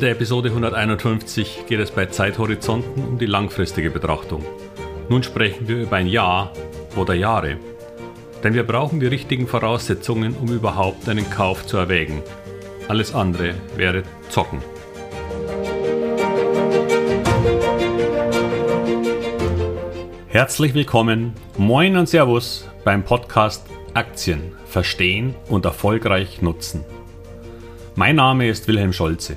In der Episode 151 geht es bei Zeithorizonten um die langfristige Betrachtung. Nun sprechen wir über ein Jahr oder Jahre. Denn wir brauchen die richtigen Voraussetzungen, um überhaupt einen Kauf zu erwägen. Alles andere wäre Zocken. Herzlich willkommen, moin und Servus beim Podcast Aktien verstehen und erfolgreich nutzen. Mein Name ist Wilhelm Scholze.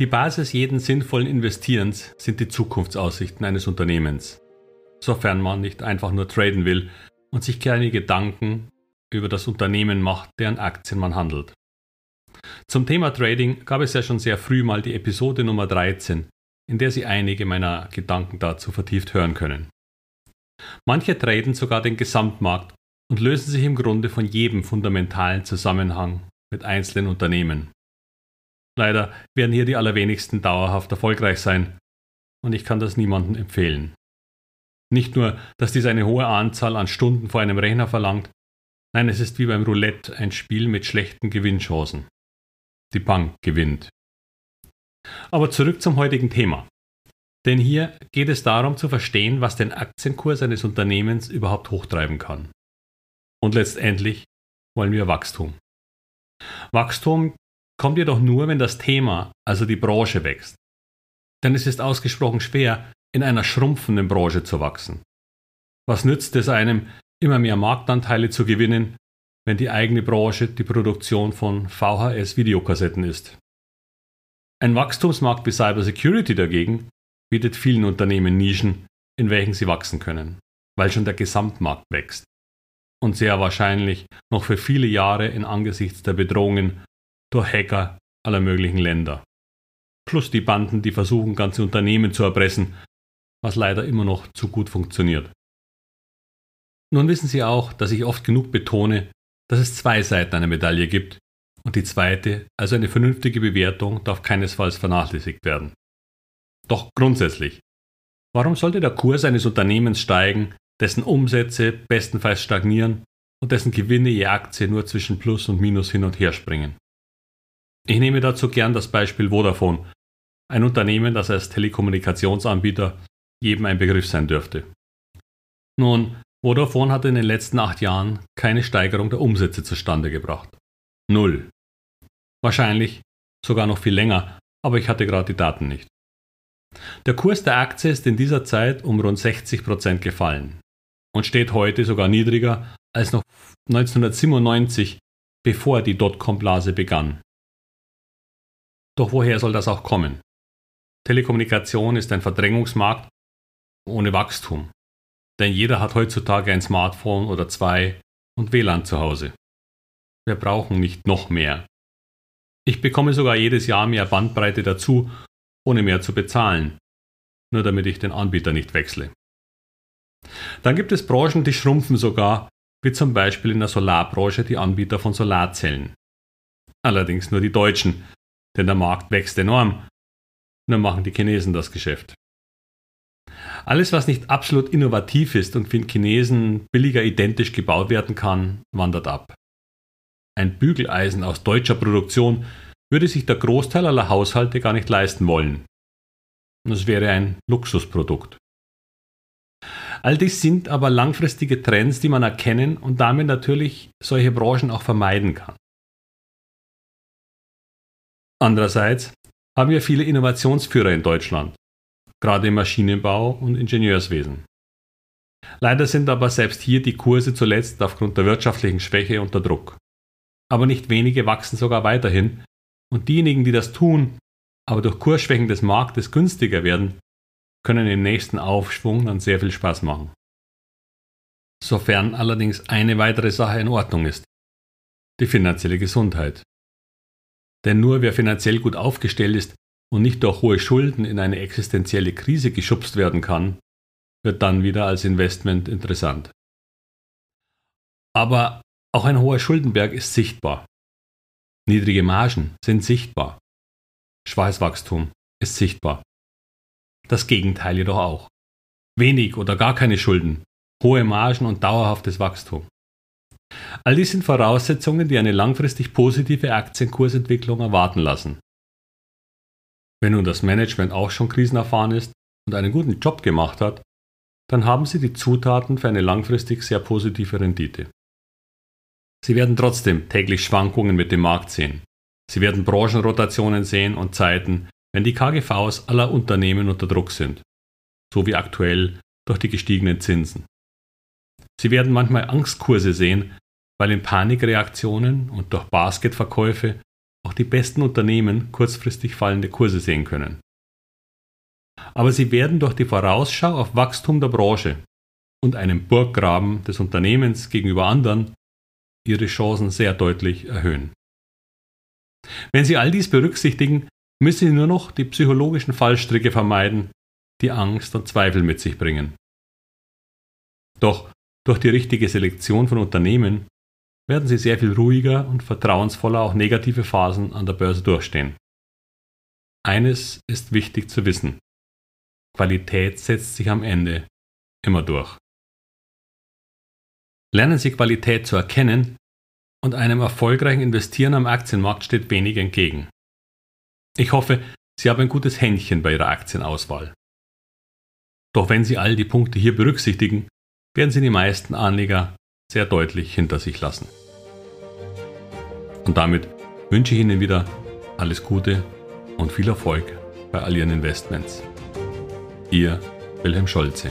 Die Basis jeden sinnvollen Investierens sind die Zukunftsaussichten eines Unternehmens, sofern man nicht einfach nur traden will und sich keine Gedanken über das Unternehmen macht, deren Aktien man handelt. Zum Thema Trading gab es ja schon sehr früh mal die Episode Nummer 13, in der Sie einige meiner Gedanken dazu vertieft hören können. Manche traden sogar den Gesamtmarkt und lösen sich im Grunde von jedem fundamentalen Zusammenhang mit einzelnen Unternehmen. Leider werden hier die allerwenigsten dauerhaft erfolgreich sein und ich kann das niemandem empfehlen. Nicht nur, dass dies eine hohe Anzahl an Stunden vor einem Rechner verlangt, nein, es ist wie beim Roulette ein Spiel mit schlechten Gewinnchancen. Die Bank gewinnt. Aber zurück zum heutigen Thema. Denn hier geht es darum zu verstehen, was den Aktienkurs eines Unternehmens überhaupt hochtreiben kann. Und letztendlich wollen wir Wachstum. Wachstum kommt jedoch nur, wenn das Thema, also die Branche wächst. Denn es ist ausgesprochen schwer, in einer schrumpfenden Branche zu wachsen. Was nützt es einem, immer mehr Marktanteile zu gewinnen, wenn die eigene Branche die Produktion von VHS-Videokassetten ist? Ein Wachstumsmarkt wie Cybersecurity dagegen bietet vielen Unternehmen Nischen, in welchen sie wachsen können, weil schon der Gesamtmarkt wächst und sehr wahrscheinlich noch für viele Jahre in Angesichts der Bedrohungen durch Hacker aller möglichen Länder. Plus die Banden, die versuchen, ganze Unternehmen zu erpressen, was leider immer noch zu gut funktioniert. Nun wissen Sie auch, dass ich oft genug betone, dass es zwei Seiten einer Medaille gibt und die zweite, also eine vernünftige Bewertung, darf keinesfalls vernachlässigt werden. Doch grundsätzlich, warum sollte der Kurs eines Unternehmens steigen, dessen Umsätze bestenfalls stagnieren und dessen Gewinne je Aktie nur zwischen Plus und Minus hin und her springen? Ich nehme dazu gern das Beispiel Vodafone, ein Unternehmen, das als Telekommunikationsanbieter jedem ein Begriff sein dürfte. Nun, Vodafone hat in den letzten acht Jahren keine Steigerung der Umsätze zustande gebracht. Null. Wahrscheinlich sogar noch viel länger, aber ich hatte gerade die Daten nicht. Der Kurs der Aktie ist in dieser Zeit um rund 60% gefallen und steht heute sogar niedriger als noch 1997, bevor die Dotcom-Blase begann. Doch woher soll das auch kommen? Telekommunikation ist ein Verdrängungsmarkt ohne Wachstum. Denn jeder hat heutzutage ein Smartphone oder zwei und WLAN zu Hause. Wir brauchen nicht noch mehr. Ich bekomme sogar jedes Jahr mehr Bandbreite dazu, ohne mehr zu bezahlen, nur damit ich den Anbieter nicht wechsle. Dann gibt es Branchen, die schrumpfen sogar, wie zum Beispiel in der Solarbranche die Anbieter von Solarzellen. Allerdings nur die Deutschen, denn der Markt wächst enorm. Nur machen die Chinesen das Geschäft. Alles, was nicht absolut innovativ ist und für den Chinesen billiger identisch gebaut werden kann, wandert ab. Ein Bügeleisen aus deutscher Produktion würde sich der Großteil aller Haushalte gar nicht leisten wollen. Das wäre ein Luxusprodukt. All dies sind aber langfristige Trends, die man erkennen und damit natürlich solche Branchen auch vermeiden kann. Andererseits haben wir viele Innovationsführer in Deutschland, gerade im Maschinenbau und Ingenieurswesen. Leider sind aber selbst hier die Kurse zuletzt aufgrund der wirtschaftlichen Schwäche unter Druck. Aber nicht wenige wachsen sogar weiterhin und diejenigen, die das tun, aber durch Kursschwächen des Marktes günstiger werden, können im nächsten Aufschwung dann sehr viel Spaß machen. Sofern allerdings eine weitere Sache in Ordnung ist. Die finanzielle Gesundheit. Denn nur wer finanziell gut aufgestellt ist, und nicht durch hohe Schulden in eine existenzielle Krise geschubst werden kann, wird dann wieder als Investment interessant. Aber auch ein hoher Schuldenberg ist sichtbar. Niedrige Margen sind sichtbar. Schweißwachstum ist sichtbar. Das Gegenteil jedoch auch. Wenig oder gar keine Schulden, hohe Margen und dauerhaftes Wachstum. All dies sind Voraussetzungen, die eine langfristig positive Aktienkursentwicklung erwarten lassen. Wenn nun das Management auch schon krisenerfahren ist und einen guten Job gemacht hat, dann haben Sie die Zutaten für eine langfristig sehr positive Rendite. Sie werden trotzdem täglich Schwankungen mit dem Markt sehen. Sie werden Branchenrotationen sehen und Zeiten, wenn die KGVs aller Unternehmen unter Druck sind, so wie aktuell durch die gestiegenen Zinsen. Sie werden manchmal Angstkurse sehen, weil in Panikreaktionen und durch Basketverkäufe auch die besten Unternehmen kurzfristig fallende Kurse sehen können aber sie werden durch die Vorausschau auf Wachstum der Branche und einen Burggraben des Unternehmens gegenüber anderen ihre Chancen sehr deutlich erhöhen. Wenn Sie all dies berücksichtigen, müssen Sie nur noch die psychologischen Fallstricke vermeiden, die Angst und Zweifel mit sich bringen. Doch durch die richtige Selektion von Unternehmen werden Sie sehr viel ruhiger und vertrauensvoller auch negative Phasen an der Börse durchstehen. Eines ist wichtig zu wissen. Qualität setzt sich am Ende immer durch. Lernen Sie Qualität zu erkennen und einem erfolgreichen Investieren am Aktienmarkt steht wenig entgegen. Ich hoffe, Sie haben ein gutes Händchen bei Ihrer Aktienauswahl. Doch wenn Sie all die Punkte hier berücksichtigen, werden Sie die meisten Anleger sehr deutlich hinter sich lassen. Und damit wünsche ich Ihnen wieder alles Gute und viel Erfolg bei all Ihren Investments. Ihr Wilhelm Scholze.